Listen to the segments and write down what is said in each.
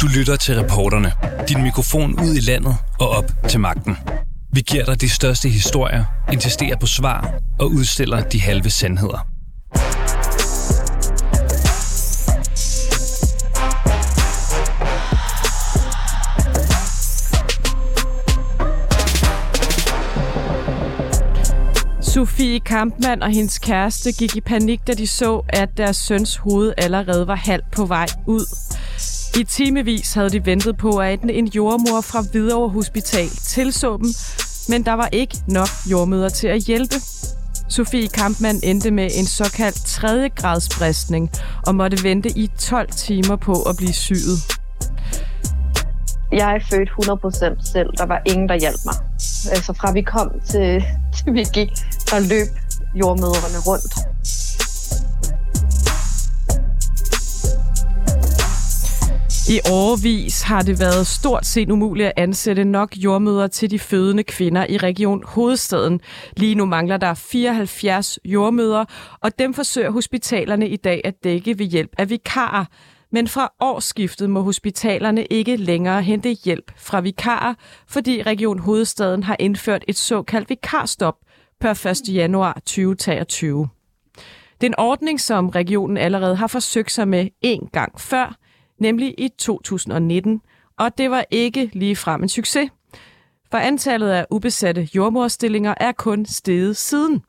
Du lytter til reporterne. Din mikrofon ud i landet og op til magten. Vi giver dig de største historier, insisterer på svar og udstiller de halve sandheder. Sofie Kampmann og hendes kæreste gik i panik, da de så, at deres søns hoved allerede var halvt på vej ud. I timevis havde de ventet på, at en jordmor fra Hvidovre Hospital tilså dem, men der var ikke nok jordmøder til at hjælpe. Sofie Kampmann endte med en såkaldt tredje grads bristning og måtte vente i 12 timer på at blive syet. Jeg er født 100% selv. Der var ingen, der hjalp mig. Altså fra vi kom til, til vi gik, der løb jordmøderne rundt. I årvis har det været stort set umuligt at ansætte nok jordmøder til de fødende kvinder i Region Hovedstaden. Lige nu mangler der 74 jordmøder, og dem forsøger hospitalerne i dag at dække ved hjælp af vikarer. Men fra årsskiftet må hospitalerne ikke længere hente hjælp fra vikarer, fordi Region Hovedstaden har indført et såkaldt vikarstop per 1. januar 2023. Det er en ordning, som regionen allerede har forsøgt sig med en gang før, nemlig i 2019, og det var ikke lige frem en succes. For antallet af ubesatte jordmorstillinger er kun steget siden.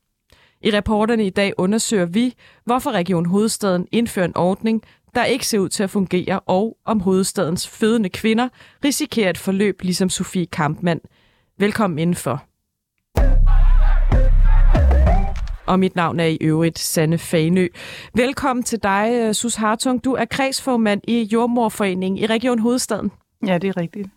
I rapporterne i dag undersøger vi, hvorfor Region Hovedstaden indfører en ordning, der ikke ser ud til at fungere, og om hovedstadens fødende kvinder risikerer et forløb ligesom Sofie Kampmann. Velkommen indenfor. Og mit navn er i øvrigt Sanne Fanø. Velkommen til dig, Sus Hartung. Du er kredsformand i Jordmorforeningen i Region Hovedstaden. Ja, det er rigtigt.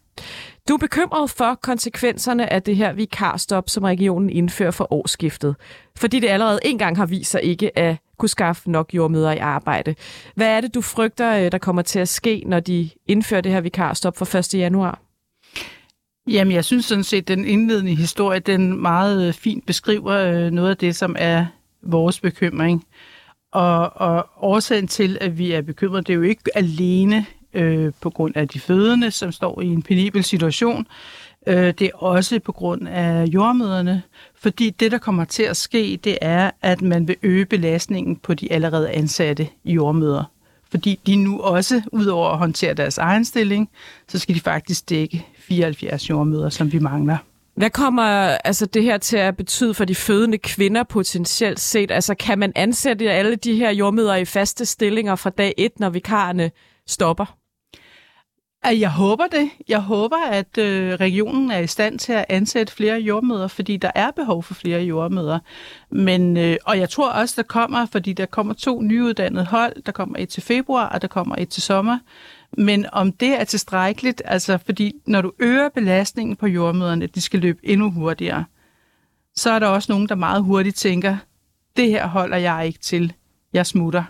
Du er bekymret for konsekvenserne af det her vikarstop, som regionen indfører for årsskiftet. Fordi det allerede engang har vist sig ikke at kunne skaffe nok jordmøder i arbejde. Hvad er det, du frygter, der kommer til at ske, når de indfører det her vikarstop for 1. januar? Jamen, jeg synes sådan set, at den indledende historie, den meget øh, fint beskriver øh, noget af det, som er vores bekymring. Og, og årsagen til, at vi er bekymrede, det er jo ikke alene øh, på grund af de fødende, som står i en penibel situation. Øh, det er også på grund af jordmøderne, fordi det, der kommer til at ske, det er, at man vil øge belastningen på de allerede ansatte jordmøder. Fordi de nu også, udover at håndtere deres egen stilling, så skal de faktisk dække 74 jordmøder, som vi mangler. Hvad kommer altså det her til at betyde for de fødende kvinder potentielt set? Altså kan man ansætte alle de her jordmøder i faste stillinger fra dag 1, når vikarerne stopper? Jeg håber det. Jeg håber, at øh, regionen er i stand til at ansætte flere jordmøder, fordi der er behov for flere jordmøder. Men, øh, og jeg tror også, der kommer, fordi der kommer to nyuddannede hold. Der kommer et til februar, og der kommer et til sommer. Men om det er tilstrækkeligt, altså fordi når du øger belastningen på jordmøderne, de skal løbe endnu hurtigere, så er der også nogen, der meget hurtigt tænker, det her holder jeg ikke til, jeg smutter.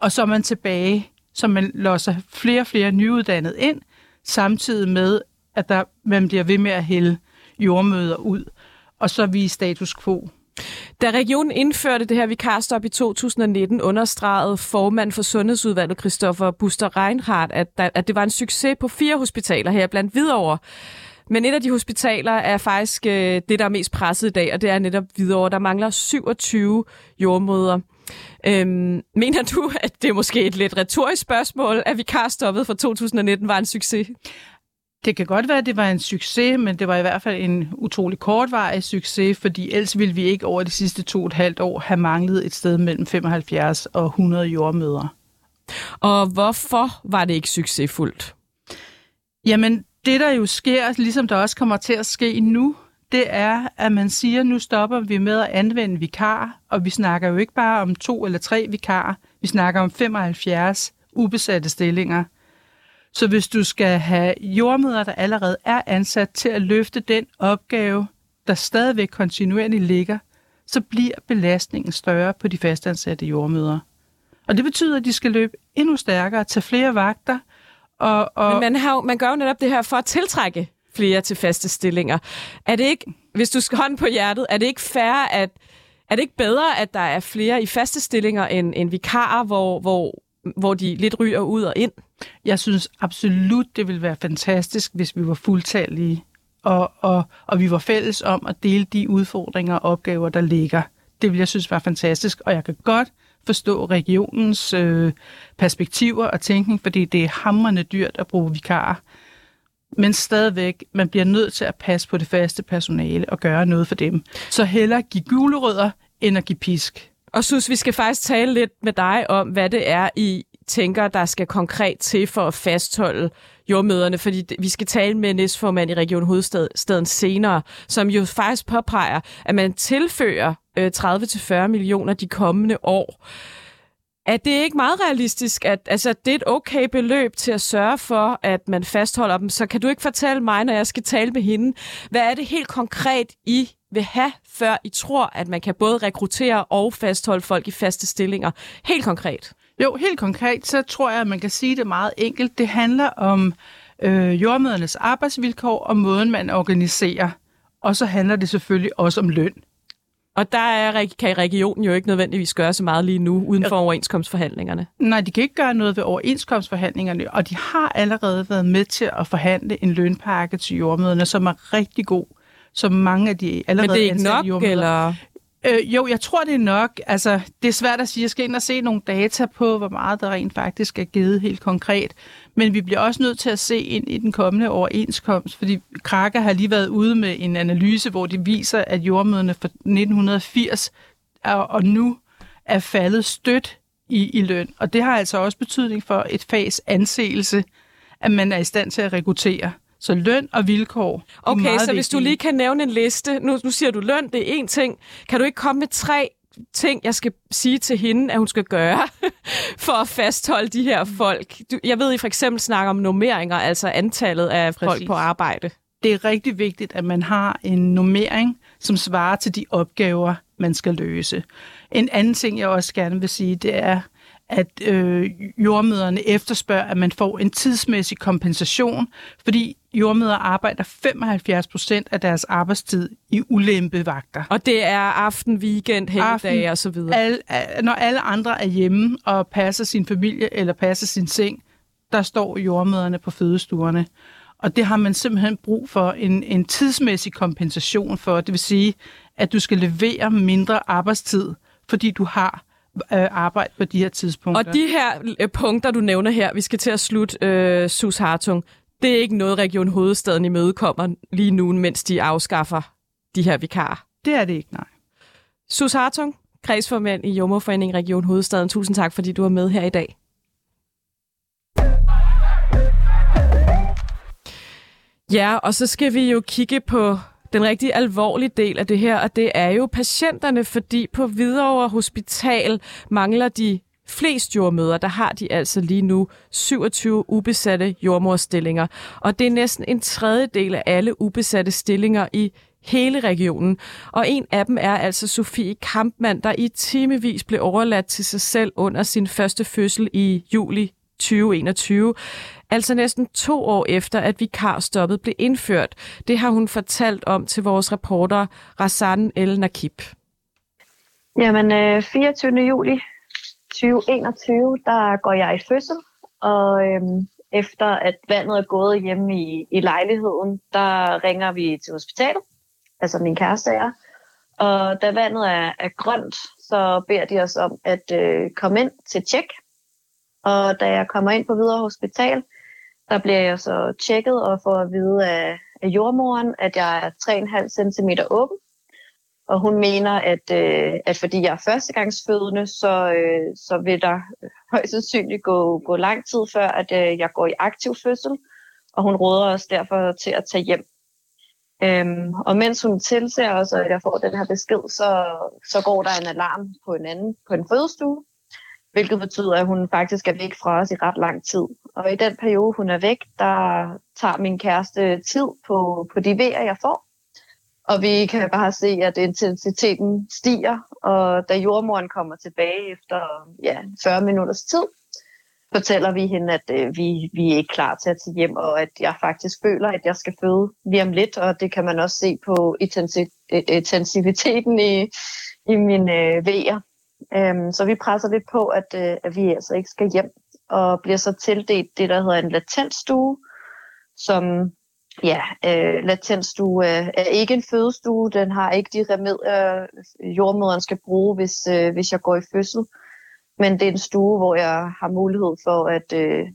Og så er man tilbage, så man låser flere og flere nyuddannede ind, samtidig med, at der, man bliver ved med at hælde jordmøder ud. Og så er vi i status quo. Da regionen indførte det her vikarstop i 2019, understregede formand for Sundhedsudvalget, Christoffer Buster Reinhardt, at, der, at det var en succes på fire hospitaler her blandt Hvidovre. Men et af de hospitaler er faktisk øh, det, der er mest presset i dag, og det er netop Hvidovre. Der mangler 27 jordmøder. Øhm, mener du, at det er måske et lidt retorisk spørgsmål, at vikarstoppet fra 2019 var en succes? Det kan godt være, at det var en succes, men det var i hvert fald en utrolig kortvarig succes, fordi ellers ville vi ikke over de sidste to og et halvt år have manglet et sted mellem 75 og 100 jordmøder. Og hvorfor var det ikke succesfuldt? Jamen, det der jo sker, ligesom der også kommer til at ske nu, det er, at man siger, at nu stopper vi med at anvende vikar, og vi snakker jo ikke bare om to eller tre vikarer, vi snakker om 75 ubesatte stillinger. Så hvis du skal have jordmøder, der allerede er ansat til at løfte den opgave, der stadigvæk kontinuerligt ligger, så bliver belastningen større på de fastansatte jordmøder. Og det betyder, at de skal løbe endnu stærkere, tage flere vagter. Og, og... Men man, har, man gør jo netop det her for at tiltrække flere til faste stillinger. Er det ikke, hvis du skal hånd på hjertet, er det ikke fair, at er det ikke bedre, at der er flere i faste stillinger end, end vikarer, hvor, hvor hvor de lidt ryger ud og ind? Jeg synes absolut, det ville være fantastisk, hvis vi var fuldtallige, og, og, og vi var fælles om at dele de udfordringer og opgaver, der ligger. Det vil jeg synes var fantastisk, og jeg kan godt forstå regionens øh, perspektiver og tænkning, fordi det er hamrende dyrt at bruge vikarer. Men stadigvæk, man bliver nødt til at passe på det faste personale og gøre noget for dem. Så hellere give gulerødder, end at give pisk. Og synes, vi skal faktisk tale lidt med dig om, hvad det er, I tænker, der skal konkret til for at fastholde jordmøderne, fordi vi skal tale med næstformand i Region Hovedstaden senere, som jo faktisk påpeger, at man tilfører øh, 30-40 millioner de kommende år. Er det ikke meget realistisk, at altså, det er et okay beløb til at sørge for, at man fastholder dem? Så kan du ikke fortælle mig, når jeg skal tale med hende, hvad er det helt konkret, I vil have, før I tror, at man kan både rekruttere og fastholde folk i faste stillinger? Helt konkret. Jo, helt konkret, så tror jeg, at man kan sige det meget enkelt. Det handler om øh, jordmødernes arbejdsvilkår og måden, man organiserer. Og så handler det selvfølgelig også om løn. Og der er, kan regionen jo ikke nødvendigvis gøre så meget lige nu, uden for overenskomstforhandlingerne. Nej, de kan ikke gøre noget ved overenskomstforhandlingerne, og de har allerede været med til at forhandle en lønpakke til jordmøderne, som er rigtig god, som mange af de allerede Men det er ikke nok, eller? Øh, jo, jeg tror, det er nok. Altså, det er svært at sige. Jeg skal ind og se nogle data på, hvor meget der rent faktisk er givet helt konkret. Men vi bliver også nødt til at se ind i den kommende overenskomst, fordi Kraka har lige været ude med en analyse, hvor de viser, at jordmøderne fra 1980 er, og nu er faldet stødt i, i løn. Og det har altså også betydning for et fags anseelse, at man er i stand til at rekruttere. Så løn og vilkår Okay, så vigtige. hvis du lige kan nævne en liste. Nu, nu siger du løn, det er én ting. Kan du ikke komme med tre ting, jeg skal sige til hende, at hun skal gøre, for at fastholde de her folk? Du, jeg ved, I for eksempel snakker om normeringer, altså antallet af Præcis. folk på arbejde. Det er rigtig vigtigt, at man har en normering, som svarer til de opgaver, man skal løse. En anden ting, jeg også gerne vil sige, det er, at øh, jordmøderne efterspørger, at man får en tidsmæssig kompensation, fordi jordmøder arbejder 75 procent af deres arbejdstid i ulempevagter. Og det er aften, weekend, helgedage og så videre. Al, når alle andre er hjemme og passer sin familie eller passer sin seng, der står jordmøderne på fødestuerne. Og det har man simpelthen brug for en, en tidsmæssig kompensation for. Det vil sige, at du skal levere mindre arbejdstid, fordi du har øh, arbejde på de her tidspunkter. Og de her øh, punkter, du nævner her, vi skal til at slutte, øh, Sus Hartung, det er ikke noget, Region Hovedstaden imødekommer lige nu, mens de afskaffer de her vikarer. Det er det ikke, nej. Sus Hartung, kredsformand i Jommerforeningen Region Hovedstaden. Tusind tak, fordi du er med her i dag. Ja, og så skal vi jo kigge på den rigtig alvorlige del af det her, og det er jo patienterne, fordi på Hvidovre Hospital mangler de flest jordmøder, der har de altså lige nu 27 ubesatte jordmorstillinger. Og det er næsten en tredjedel af alle ubesatte stillinger i hele regionen. Og en af dem er altså Sofie Kampmann, der i timevis blev overladt til sig selv under sin første fødsel i juli 2021. Altså næsten to år efter, at vikarstoppet blev indført. Det har hun fortalt om til vores reporter Rassan El Nakib. Jamen, øh, 24. Juli 2021, der går jeg i fødsel, og øhm, efter at vandet er gået hjemme i, i lejligheden, der ringer vi til hospitalet, altså min kæreste er. Og da vandet er, er grønt, så beder de os om at øh, komme ind til tjek. Og da jeg kommer ind på videre hospital, der bliver jeg så tjekket og får at vide af, af jordmoren, at jeg er 3,5 cm åben. Og hun mener, at, øh, at fordi jeg er førstegangsfødende, så, øh, så vil der højst sandsynligt gå, gå lang tid før, at øh, jeg går i aktiv fødsel. Og hun råder os derfor til at tage hjem. Øhm, og mens hun tilser os, at jeg får den her besked, så, så går der en alarm på en anden på en fødestue, hvilket betyder, at hun faktisk er væk fra os i ret lang tid. Og i den periode, hun er væk, der tager min kæreste tid på, på de vejer, jeg får. Og vi kan bare se, at intensiteten stiger, og da jordmoren kommer tilbage efter ja, 40 minutters tid, fortæller vi hende, at øh, vi, vi er ikke klar til at tage hjem, og at jeg faktisk føler, at jeg skal føde lige om lidt, og det kan man også se på intensiviteten i, i mine øh, vejer. Øhm, så vi presser lidt på, at, øh, at vi altså ikke skal hjem, og bliver så tildelt det, der hedder en latentstue, som ja, øh, latentstue er, øh, er ikke en fødestue. Den har ikke de remedier, øh, jordmoderen skal bruge, hvis, øh, hvis jeg går i fødsel. Men det er en stue, hvor jeg har mulighed for at, øh,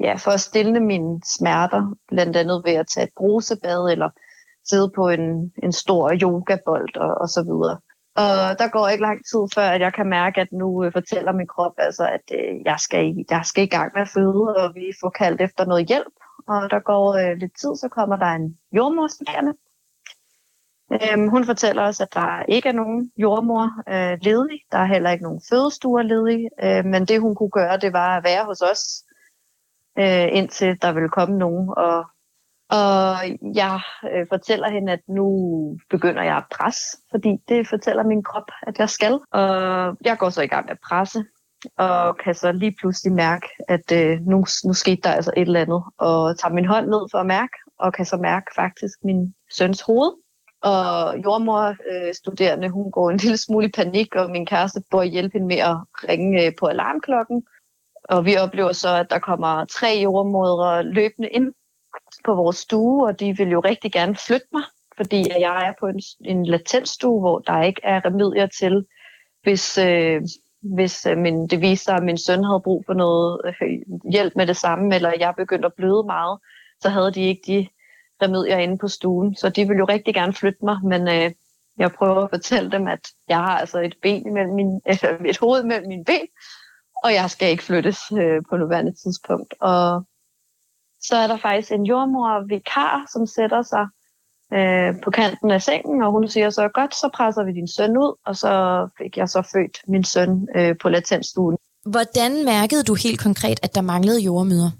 ja, for at stille mine smerter, blandt andet ved at tage et brusebad eller sidde på en, en stor yogabold og, og så videre. Og der går ikke lang tid før, at jeg kan mærke, at nu øh, fortæller min krop, altså, at øh, jeg, skal, jeg skal i gang med at føde, og vi får kaldt efter noget hjælp. Og der går øh, lidt tid, så kommer der en jordmorstuderende. Øhm, hun fortæller os, at der ikke er nogen jordmor øh, ledig. Der er heller ikke nogen fødestuer ledig. Øh, men det hun kunne gøre, det var at være hos os, øh, indtil der ville komme nogen og og jeg øh, fortæller hende, at nu begynder jeg at presse, fordi det fortæller min krop, at jeg skal. Og jeg går så i gang med at presse, og kan så lige pludselig mærke, at øh, nu, nu skete der altså et eller andet. Og tager min hånd ned for at mærke, og kan så mærke faktisk min søns hoved. Og jordmor-studerende, øh, hun går en lille smule i panik, og min kæreste bor hjælpe hende med at ringe øh, på alarmklokken. Og vi oplever så, at der kommer tre jordmødre løbende ind på vores stue, og de vil jo rigtig gerne flytte mig, fordi jeg er på en, en latentstue, hvor der ikke er remedier til, hvis, øh, hvis øh, min, det viser sig, at min søn havde brug for noget øh, hjælp med det samme, eller jeg begyndte at bløde meget, så havde de ikke de remedier inde på stuen. Så de vil jo rigtig gerne flytte mig, men øh, jeg prøver at fortælle dem, at jeg har altså et ben imellem min, øh, et hoved mellem mine ben, og jeg skal ikke flyttes øh, på nuværende tidspunkt. Og så er der faktisk en jordmor vikar, som sætter sig øh, på kanten af sengen, og hun siger så, godt, så presser vi din søn ud, og så fik jeg så født min søn øh, på latensstuen. Hvordan mærkede du helt konkret, at der manglede jordmøder?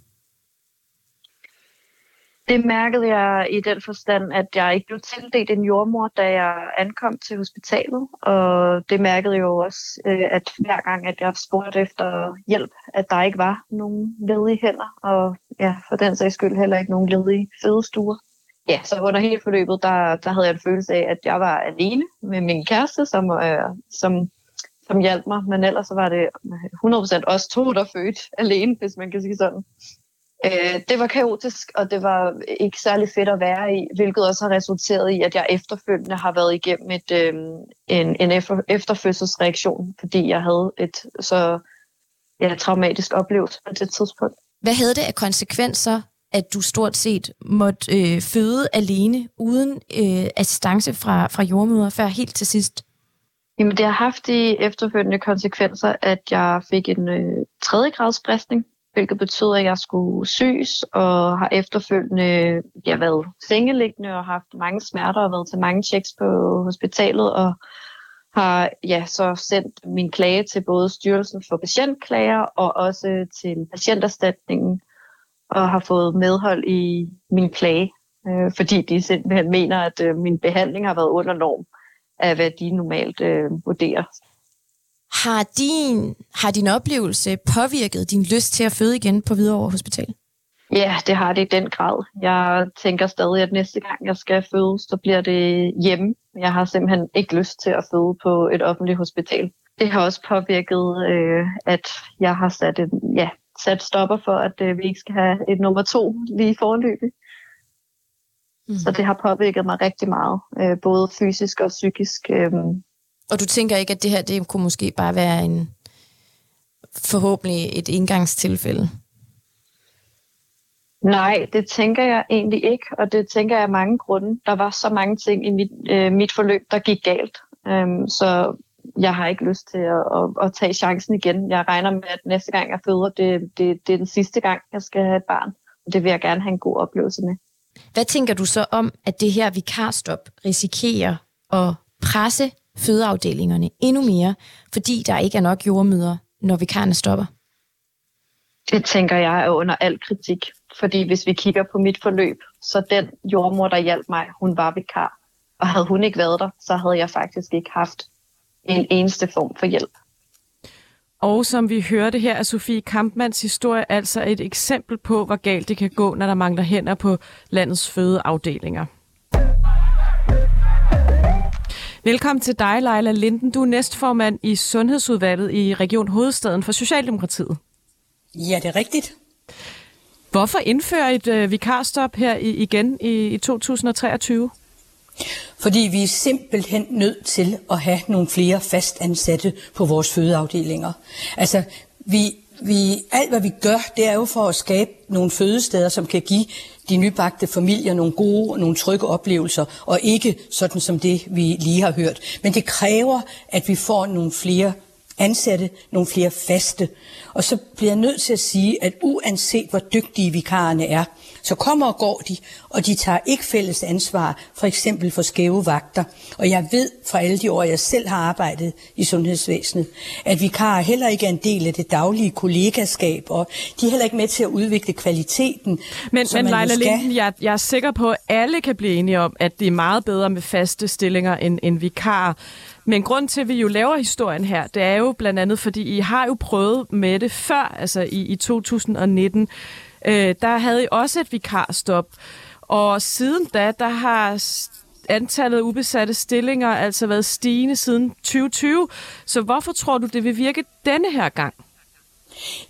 Det mærkede jeg i den forstand, at jeg ikke blev tildelt en jordmor, da jeg ankom til hospitalet. Og det mærkede jeg jo også, øh, at hver gang, at jeg spurgte efter hjælp, at der ikke var nogen ledige hænder. Og ja, for den sags skyld heller ikke nogen ledige fødestuer. Ja, så under hele forløbet, der, der havde jeg en følelse af, at jeg var alene med min kæreste, som, øh, som, som hjalp mig. Men ellers så var det 100% os to, der fødte alene, hvis man kan sige sådan. Øh, det var kaotisk, og det var ikke særlig fedt at være i, hvilket også har resulteret i, at jeg efterfølgende har været igennem et, øh, en, en efter, efterfødselsreaktion, fordi jeg havde et så ja, traumatisk oplevelse på det tidspunkt. Hvad havde det af konsekvenser, at du stort set måtte øh, føde alene, uden øh, assistance fra, fra jordmøder, før helt til sidst? Jamen, det har haft de efterfølgende konsekvenser, at jeg fik en øh, tredje grads bristning, hvilket betød, at jeg skulle syes og har efterfølgende ja, været sengeliggende og haft mange smerter og været til mange checks på hospitalet og har ja, så sendt min klage til både Styrelsen for Patientklager og også til Patienterstatningen og har fået medhold i min klage, øh, fordi de simpelthen mener, at øh, min behandling har været under norm af, hvad de normalt øh, vurderer. Har din, har din oplevelse påvirket din lyst til at føde igen på Hvidovre Hospital? Ja, det har det i den grad. Jeg tænker stadig, at næste gang jeg skal føde, så bliver det hjemme. Jeg har simpelthen ikke lyst til at føde på et offentligt hospital. Det har også påvirket, øh, at jeg har sat, en, ja, sat stopper for, at øh, vi ikke skal have et nummer to lige forløbet. Mm. Så det har påvirket mig rigtig meget, øh, både fysisk og psykisk. Øh, og du tænker ikke, at det her det kunne måske bare være en forhåbentlig et indgangstilfælde? Nej, det tænker jeg egentlig ikke, og det tænker jeg af mange grunde. Der var så mange ting i mit, øh, mit forløb, der gik galt. Øhm, så jeg har ikke lyst til at, at, at tage chancen igen. Jeg regner med, at næste gang jeg føder, det, det, det er den sidste gang, jeg skal have et barn. Det vil jeg gerne have en god oplevelse med. Hvad tænker du så om, at det her vikarstop risikerer at presse fødeafdelingerne endnu mere, fordi der ikke er nok jordmøder, når vikarerne stopper? Det tænker jeg er under al kritik. Fordi hvis vi kigger på mit forløb, så den jordmor, der hjalp mig, hun var vikar. Og havde hun ikke været der, så havde jeg faktisk ikke haft en eneste form for hjælp. Og som vi hørte her, er Sofie Kampmanns historie altså et eksempel på, hvor galt det kan gå, når der mangler hænder på landets fødeafdelinger. Velkommen til dig, Leila Linden. Du er næstformand i Sundhedsudvalget i Region Hovedstaden for Socialdemokratiet. Ja, det er rigtigt. Hvorfor indføre et øh, vikarstop her i, igen i, i 2023? Fordi vi er simpelthen nødt til at have nogle flere fastansatte på vores fødeafdelinger. Altså, vi, vi, alt hvad vi gør, det er jo for at skabe nogle fødesteder, som kan give de nybagte familier nogle gode og nogle trygge oplevelser, og ikke sådan som det, vi lige har hørt. Men det kræver, at vi får nogle flere ansatte, nogle flere faste. Og så bliver jeg nødt til at sige, at uanset hvor dygtige vikarerne er, så kommer og går de, og de tager ikke fælles ansvar, for eksempel for skæve vagter. Og jeg ved fra alle de år, jeg selv har arbejdet i sundhedsvæsenet, at vikarer heller ikke er en del af det daglige kollegaskab, og de er heller ikke med til at udvikle kvaliteten. Men, men Leila Linden, jeg, jeg er sikker på, at alle kan blive enige om, at det er meget bedre med faste stillinger end, end vikarer. Men grund til, at vi jo laver historien her, det er jo blandt andet, fordi I har jo prøvet med det før, altså i, i 2019. Øh, der havde I også et vikarstop. Og siden da, der har antallet af ubesatte stillinger altså været stigende siden 2020. Så hvorfor tror du, det vil virke denne her gang?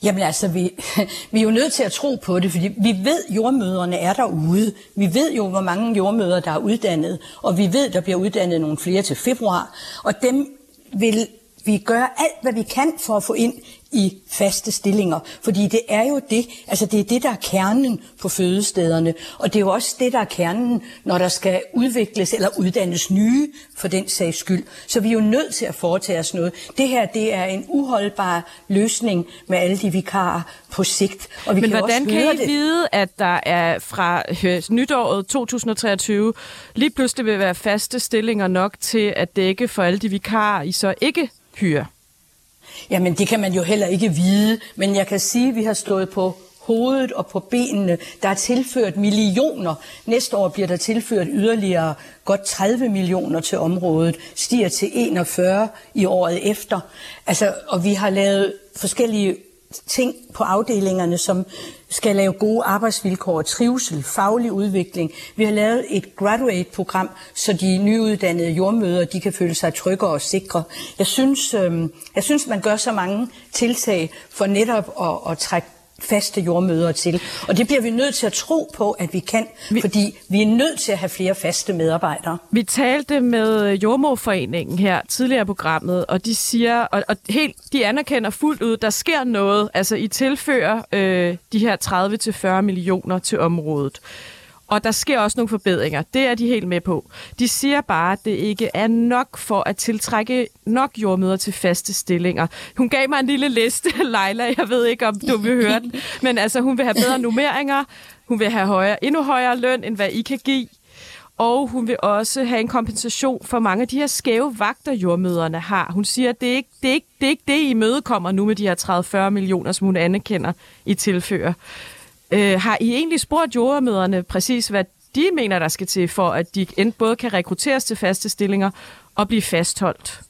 Jamen altså, vi, vi er jo nødt til at tro på det, fordi vi ved, at jordmøderne er derude. Vi ved jo, hvor mange jordmøder, der er uddannet, og vi ved, der bliver uddannet nogle flere til februar, og dem vil vi gøre alt, hvad vi kan for at få ind i faste stillinger. Fordi det er jo det, altså det er det, der er kernen på fødestederne. Og det er jo også det, der er kernen, når der skal udvikles eller uddannes nye for den sags skyld. Så vi er jo nødt til at foretage os noget. Det her, det er en uholdbar løsning med alle de vikarer på sigt. Og vi Men kan hvordan kan I det. vide, at der er fra nytåret 2023 lige pludselig vil være faste stillinger nok til at dække for alle de vikarer, I så ikke hyrer? Jamen, det kan man jo heller ikke vide, men jeg kan sige, at vi har stået på hovedet og på benene. Der er tilført millioner. Næste år bliver der tilført yderligere godt 30 millioner til området, stiger til 41 i året efter. Altså, og vi har lavet forskellige ting på afdelingerne, som skal lave gode arbejdsvilkår, trivsel, faglig udvikling. Vi har lavet et graduate-program, så de nyuddannede jordmøder de kan føle sig trygge og sikre. Jeg synes, øh, jeg synes man gør så mange tiltag for netop at, at trække faste jordmøder til. Og det bliver vi nødt til at tro på, at vi kan, vi, fordi vi er nødt til at have flere faste medarbejdere. Vi talte med Jordmorforeningen her tidligere i programmet, og de siger, og, og helt, de anerkender fuldt ud, der sker noget. Altså, I tilfører øh, de her 30-40 millioner til området. Og der sker også nogle forbedringer. Det er de helt med på. De siger bare, at det ikke er nok for at tiltrække nok jordmøder til faste stillinger. Hun gav mig en lille liste, Leila. Jeg ved ikke, om du vil høre den. Men altså, hun vil have bedre nummeringer. Hun vil have højere, endnu højere løn, end hvad I kan give. Og hun vil også have en kompensation for mange af de her skæve vagter, jordmøderne har. Hun siger, at det er ikke det, er ikke, det, er ikke det I mødekommer nu med de her 30-40 millioner, som hun anerkender, I tilfører. Øh, har I egentlig spurgt jordmøderne præcis, hvad de mener, der skal til, for at de både kan rekrutteres til faste stillinger og blive fastholdt?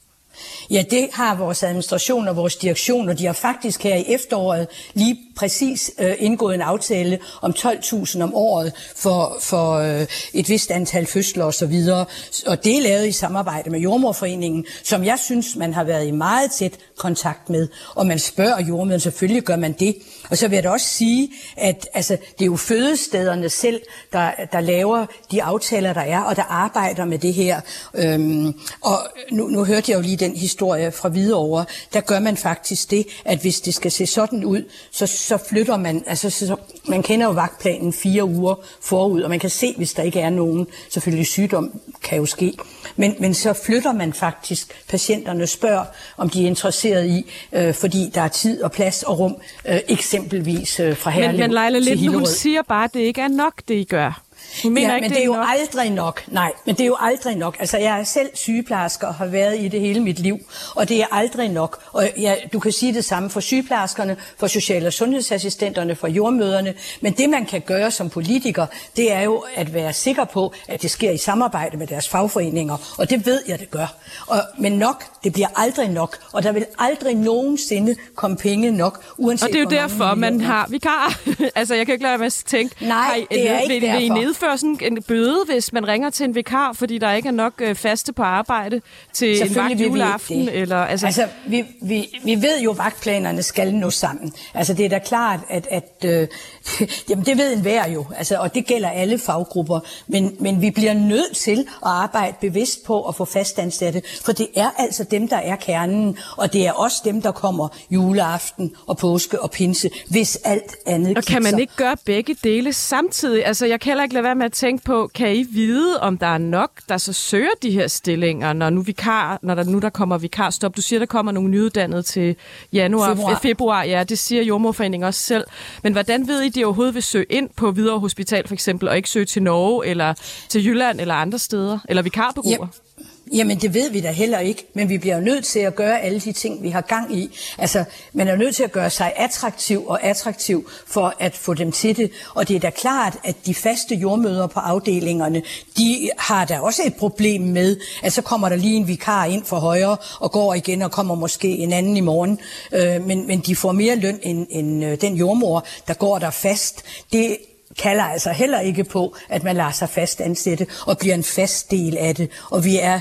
Ja, det har vores administration og vores direktion, og de har faktisk her i efteråret lige præcis øh, indgået en aftale om 12.000 om året for, for øh, et vist antal fødsler osv. Og, og det er lavet i samarbejde med Jordmorforeningen, som jeg synes, man har været i meget tæt kontakt med. Og man spørger jordmøderne, selvfølgelig gør man det. Og så vil jeg da også sige, at altså, det er jo fødestederne selv, der, der laver de aftaler, der er, og der arbejder med det her. Øhm, og nu, nu hørte jeg jo lige den historie fra Hvidovre. Der gør man faktisk det, at hvis det skal se sådan ud, så så flytter man, altså så, man kender jo vagtplanen fire uger forud, og man kan se, hvis der ikke er nogen, selvfølgelig sygdom kan jo ske, men, men så flytter man faktisk patienterne, spørger, om de er interesseret i, øh, fordi der er tid og plads og rum, øh, eksempelvis øh, fra Herlev Men, men Leila Lind, hun siger bare, at det ikke er nok, det I gør. Hun mener ja, ikke, men det er, det er jo nok. aldrig nok. Nej, men det er jo aldrig nok. Altså, jeg er selv sygeplejersker og har været i det hele mit liv, og det er aldrig nok. Og ja, du kan sige det samme for sygeplejerskerne, for social- og sundhedsassistenterne, for jordmøderne, men det man kan gøre som politiker, det er jo at være sikker på, at det sker i samarbejde med deres fagforeninger, og det ved jeg, det gør. Og, men nok, det bliver aldrig nok, og der vil aldrig nogensinde komme penge nok, uanset Og det er jo derfor, man har vikar. altså, jeg kan ikke lade mig at tænke, Nej, det er ikke vil, udføre sådan en bøde, hvis man ringer til en vikar, fordi der ikke er nok øh, faste på arbejde til en vagt juleaften? Eller, altså... altså, vi, vi, vi ved jo, at vagtplanerne skal nå sammen. Altså, det er da klart, at, at øh, jamen, det ved enhver jo, altså, og det gælder alle faggrupper. Men, men vi bliver nødt til at arbejde bevidst på at få fastansatte, for det er altså dem, der er kernen, og det er også dem, der kommer juleaften og påske og pinse, hvis alt andet Og kan man ikke gøre begge dele samtidig? Altså, jeg kan heller ikke lade være med at tænke på, kan I vide, om der er nok, der så søger de her stillinger, når nu, vikar, når der, nu der kommer vikarstop? Du siger, der kommer nogle nyuddannede til januar, februar. februar. Ja, det siger Jordmorforeningen også selv. Men hvordan ved I, de overhovedet vil søge ind på Hvidovre Hospital for eksempel, og ikke søge til Norge eller til Jylland eller andre steder? Eller vikarbureauer? Ja. Jamen, det ved vi da heller ikke, men vi bliver nødt til at gøre alle de ting, vi har gang i. Altså, man er nødt til at gøre sig attraktiv og attraktiv for at få dem til det. Og det er da klart, at de faste jordmøder på afdelingerne, de har da også et problem med, at så kommer der lige en vikar ind for højre og går igen og kommer måske en anden i morgen. Øh, men, men de får mere løn end, end øh, den jordmor, der går der fast. Det kalder altså heller ikke på, at man lader sig fast ansætte og bliver en fast del af det. Og vi er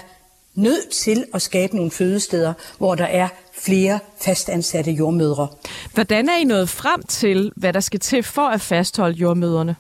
nødt til at skabe nogle fødesteder, hvor der er flere fastansatte jordmødre. Hvordan er I nået frem til, hvad der skal til for at fastholde jordmøderne?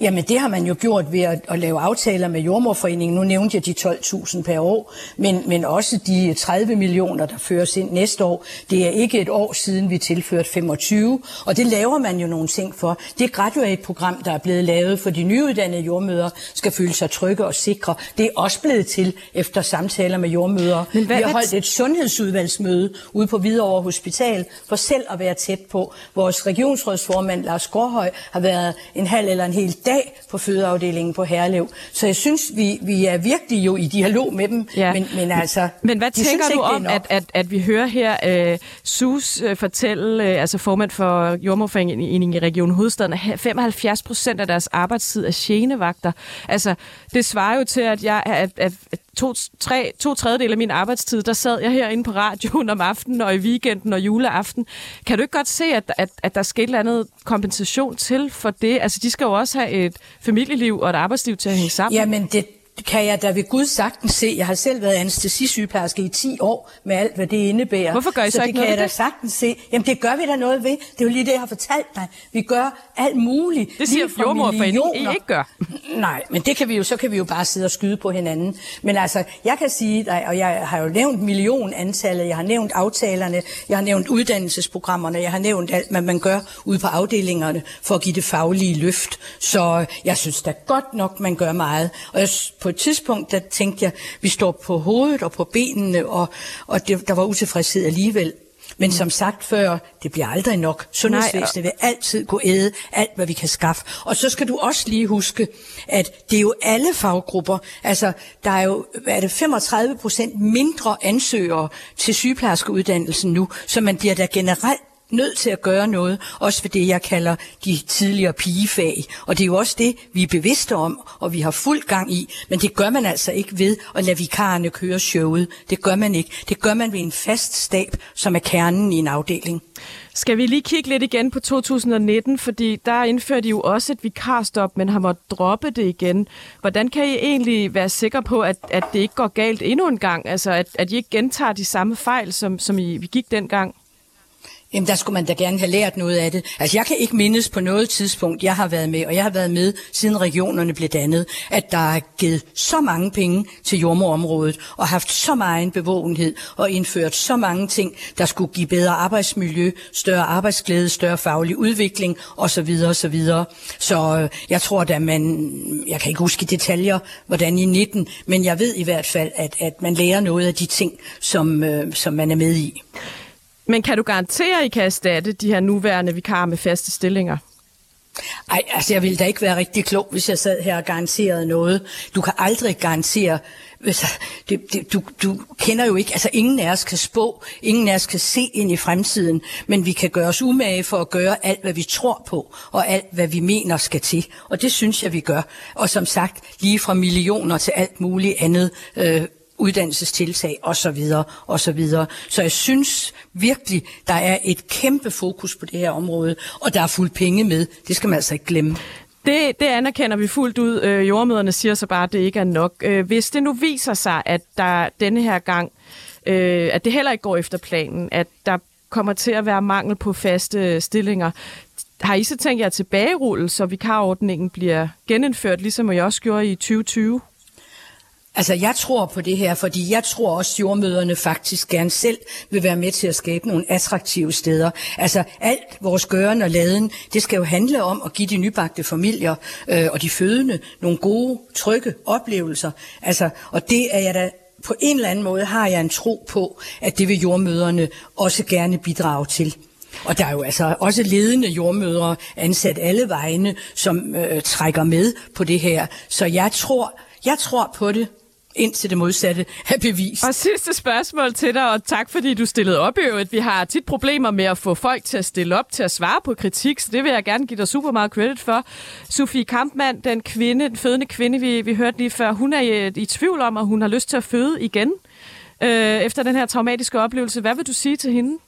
Jamen det har man jo gjort ved at, at lave aftaler med Jordmorforeningen. Nu nævnte jeg de 12.000 per år, men, men også de 30 millioner, der føres ind næste år. Det er ikke et år siden, vi tilførte 25, og det laver man jo nogle ting for. Det er graduate program, der er blevet lavet, for de nyuddannede jordmøder skal føle sig trygge og sikre. Det er også blevet til efter samtaler med jordmøder. Men hvad, vi har holdt et sundhedsudvalgsmøde ude på Hvidovre Hospital for selv at være tæt på. Vores regionsrådsformand Lars Gårdhøj har været en halv eller en hel dag på fødeafdelingen på Herlev. Så jeg synes, vi, vi er virkelig jo i dialog med dem. Ja. Men, men, altså, men hvad tænker du om, at, at, at vi hører her uh, Sus uh, fortælle, uh, altså formand for Jordmorforeningen i Region Hovedstaden, at 75 procent af deres arbejdstid er genevagter. Altså, det svarer jo til, at jeg at, at, at to, tre, to tredjedel af min arbejdstid, der sad jeg herinde på radioen om aftenen og i weekenden og juleaften. Kan du ikke godt se, at, at, at der skal et eller andet kompensation til for det? Altså, de skal jo også have et familieliv og et arbejdsliv til at hænge sammen. Jamen, det, kan jeg da ved Gud sagtens se. Jeg har selv været anestesisygeplejerske i 10 år med alt, hvad det indebærer. Hvorfor gør I så, så ikke det noget kan jeg da sagtens se. Jamen det gør vi da noget ved. Det er jo lige det, jeg har fortalt dig. Vi gør alt muligt. Det siger jordmorforeningen, I ikke gør. Nej, men det kan vi jo, så kan vi jo bare sidde og skyde på hinanden. Men altså, jeg kan sige dig, og jeg har jo nævnt millionantallet, jeg har nævnt aftalerne, jeg har nævnt uddannelsesprogrammerne, jeg har nævnt alt, hvad man gør ude på afdelingerne for at give det faglige løft. Så jeg synes da godt nok, man gør meget. Og jeg, på et tidspunkt, der tænkte jeg, vi står på hovedet og på benene, og, og det, der var utilfredshed alligevel. Men mm. som sagt før, det bliver aldrig nok. Sundhedsvæsenet vil altid gå æde alt, hvad vi kan skaffe. Og så skal du også lige huske, at det er jo alle faggrupper. Altså, der er jo er det 35 procent mindre ansøgere til sygeplejerskeuddannelsen nu, så man bliver da generelt nødt til at gøre noget, også for det, jeg kalder de tidligere pigefag. Og det er jo også det, vi er bevidste om, og vi har fuld gang i. Men det gør man altså ikke ved at lade vikarerne køre showet. Det gør man ikke. Det gør man ved en fast stab, som er kernen i en afdeling. Skal vi lige kigge lidt igen på 2019, fordi der indførte de jo også et vikarstop, men har måttet droppe det igen. Hvordan kan I egentlig være sikre på, at, at det ikke går galt endnu en gang? Altså, at, at I ikke gentager de samme fejl, som, som I, vi gik dengang? Jamen, der skulle man da gerne have lært noget af det. Altså, jeg kan ikke mindes på noget tidspunkt, jeg har været med, og jeg har været med, siden regionerne blev dannet, at der er givet så mange penge til jordmorområdet, og haft så meget bevågenhed, og indført så mange ting, der skulle give bedre arbejdsmiljø, større arbejdsglæde, større faglig udvikling, osv. osv. Så øh, jeg tror da, man, jeg kan ikke huske detaljer, hvordan i 19, men jeg ved i hvert fald, at, at man lærer noget af de ting, som, øh, som man er med i. Men kan du garantere, at I kan erstatte de her nuværende vikarer med faste stillinger? Ej, altså jeg ville da ikke være rigtig klog, hvis jeg sad her og garanterede noget. Du kan aldrig garantere, altså, det, det, du, du kender jo ikke, altså ingen af os kan spå, ingen af os kan se ind i fremtiden, men vi kan gøre os umage for at gøre alt, hvad vi tror på, og alt, hvad vi mener skal til. Og det synes jeg, vi gør. Og som sagt, lige fra millioner til alt muligt andet, øh, uddannelsestiltag osv. osv. Så jeg synes virkelig, der er et kæmpe fokus på det her område, og der er fuld penge med. Det skal man altså ikke glemme. Det, det anerkender vi fuldt ud. Øh, jordmøderne siger så bare, at det ikke er nok. Øh, hvis det nu viser sig, at der denne her gang, øh, at det heller ikke går efter planen, at der kommer til at være mangel på faste stillinger, har I så tænkt jer tilbagerulle, så vikarordningen bliver genindført, ligesom I også gjorde i 2020? Altså, jeg tror på det her, fordi jeg tror også, at jordmøderne faktisk gerne selv vil være med til at skabe nogle attraktive steder. Altså, alt vores gøren og laden, det skal jo handle om at give de nybagte familier øh, og de fødende nogle gode, trygge oplevelser. Altså, og det er jeg da på en eller anden måde har jeg en tro på, at det vil jordmøderne også gerne bidrage til. Og der er jo altså også ledende jordmødre ansat alle vegne, som øh, trækker med på det her. Så jeg tror, jeg tror på det indtil det modsatte er bevist. Og sidste spørgsmål til dig, og tak fordi du stillede op i øvrigt. Vi har tit problemer med at få folk til at stille op til at svare på kritik, så det vil jeg gerne give dig super meget credit for. Sofie Kampmann, den kvinde, den fødende kvinde, vi, vi hørte lige før, hun er i, i tvivl om, at hun har lyst til at føde igen øh, efter den her traumatiske oplevelse. Hvad vil du sige til hende?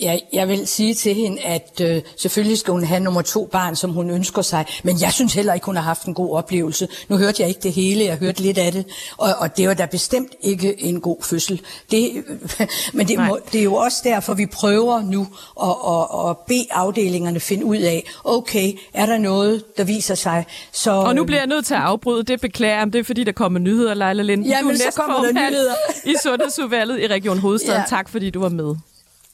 Ja, jeg vil sige til hende, at øh, selvfølgelig skal hun have nummer to barn, som hun ønsker sig. Men jeg synes heller ikke, hun har haft en god oplevelse. Nu hørte jeg ikke det hele, jeg hørte lidt af det. Og, og det var da bestemt ikke en god fødsel. Det, men det, må, det er jo også derfor, vi prøver nu at, at, at bede afdelingerne finde ud af, okay, er der noget, der viser sig? Så, og nu bliver jeg nødt til at afbryde. Det beklager jeg, det er fordi, der kommer nyheder, Leila Lind. Ja, men så kommer der nyheder. i Sundhedsudvalget i Region Hovedstaden. Ja. Tak fordi du var med.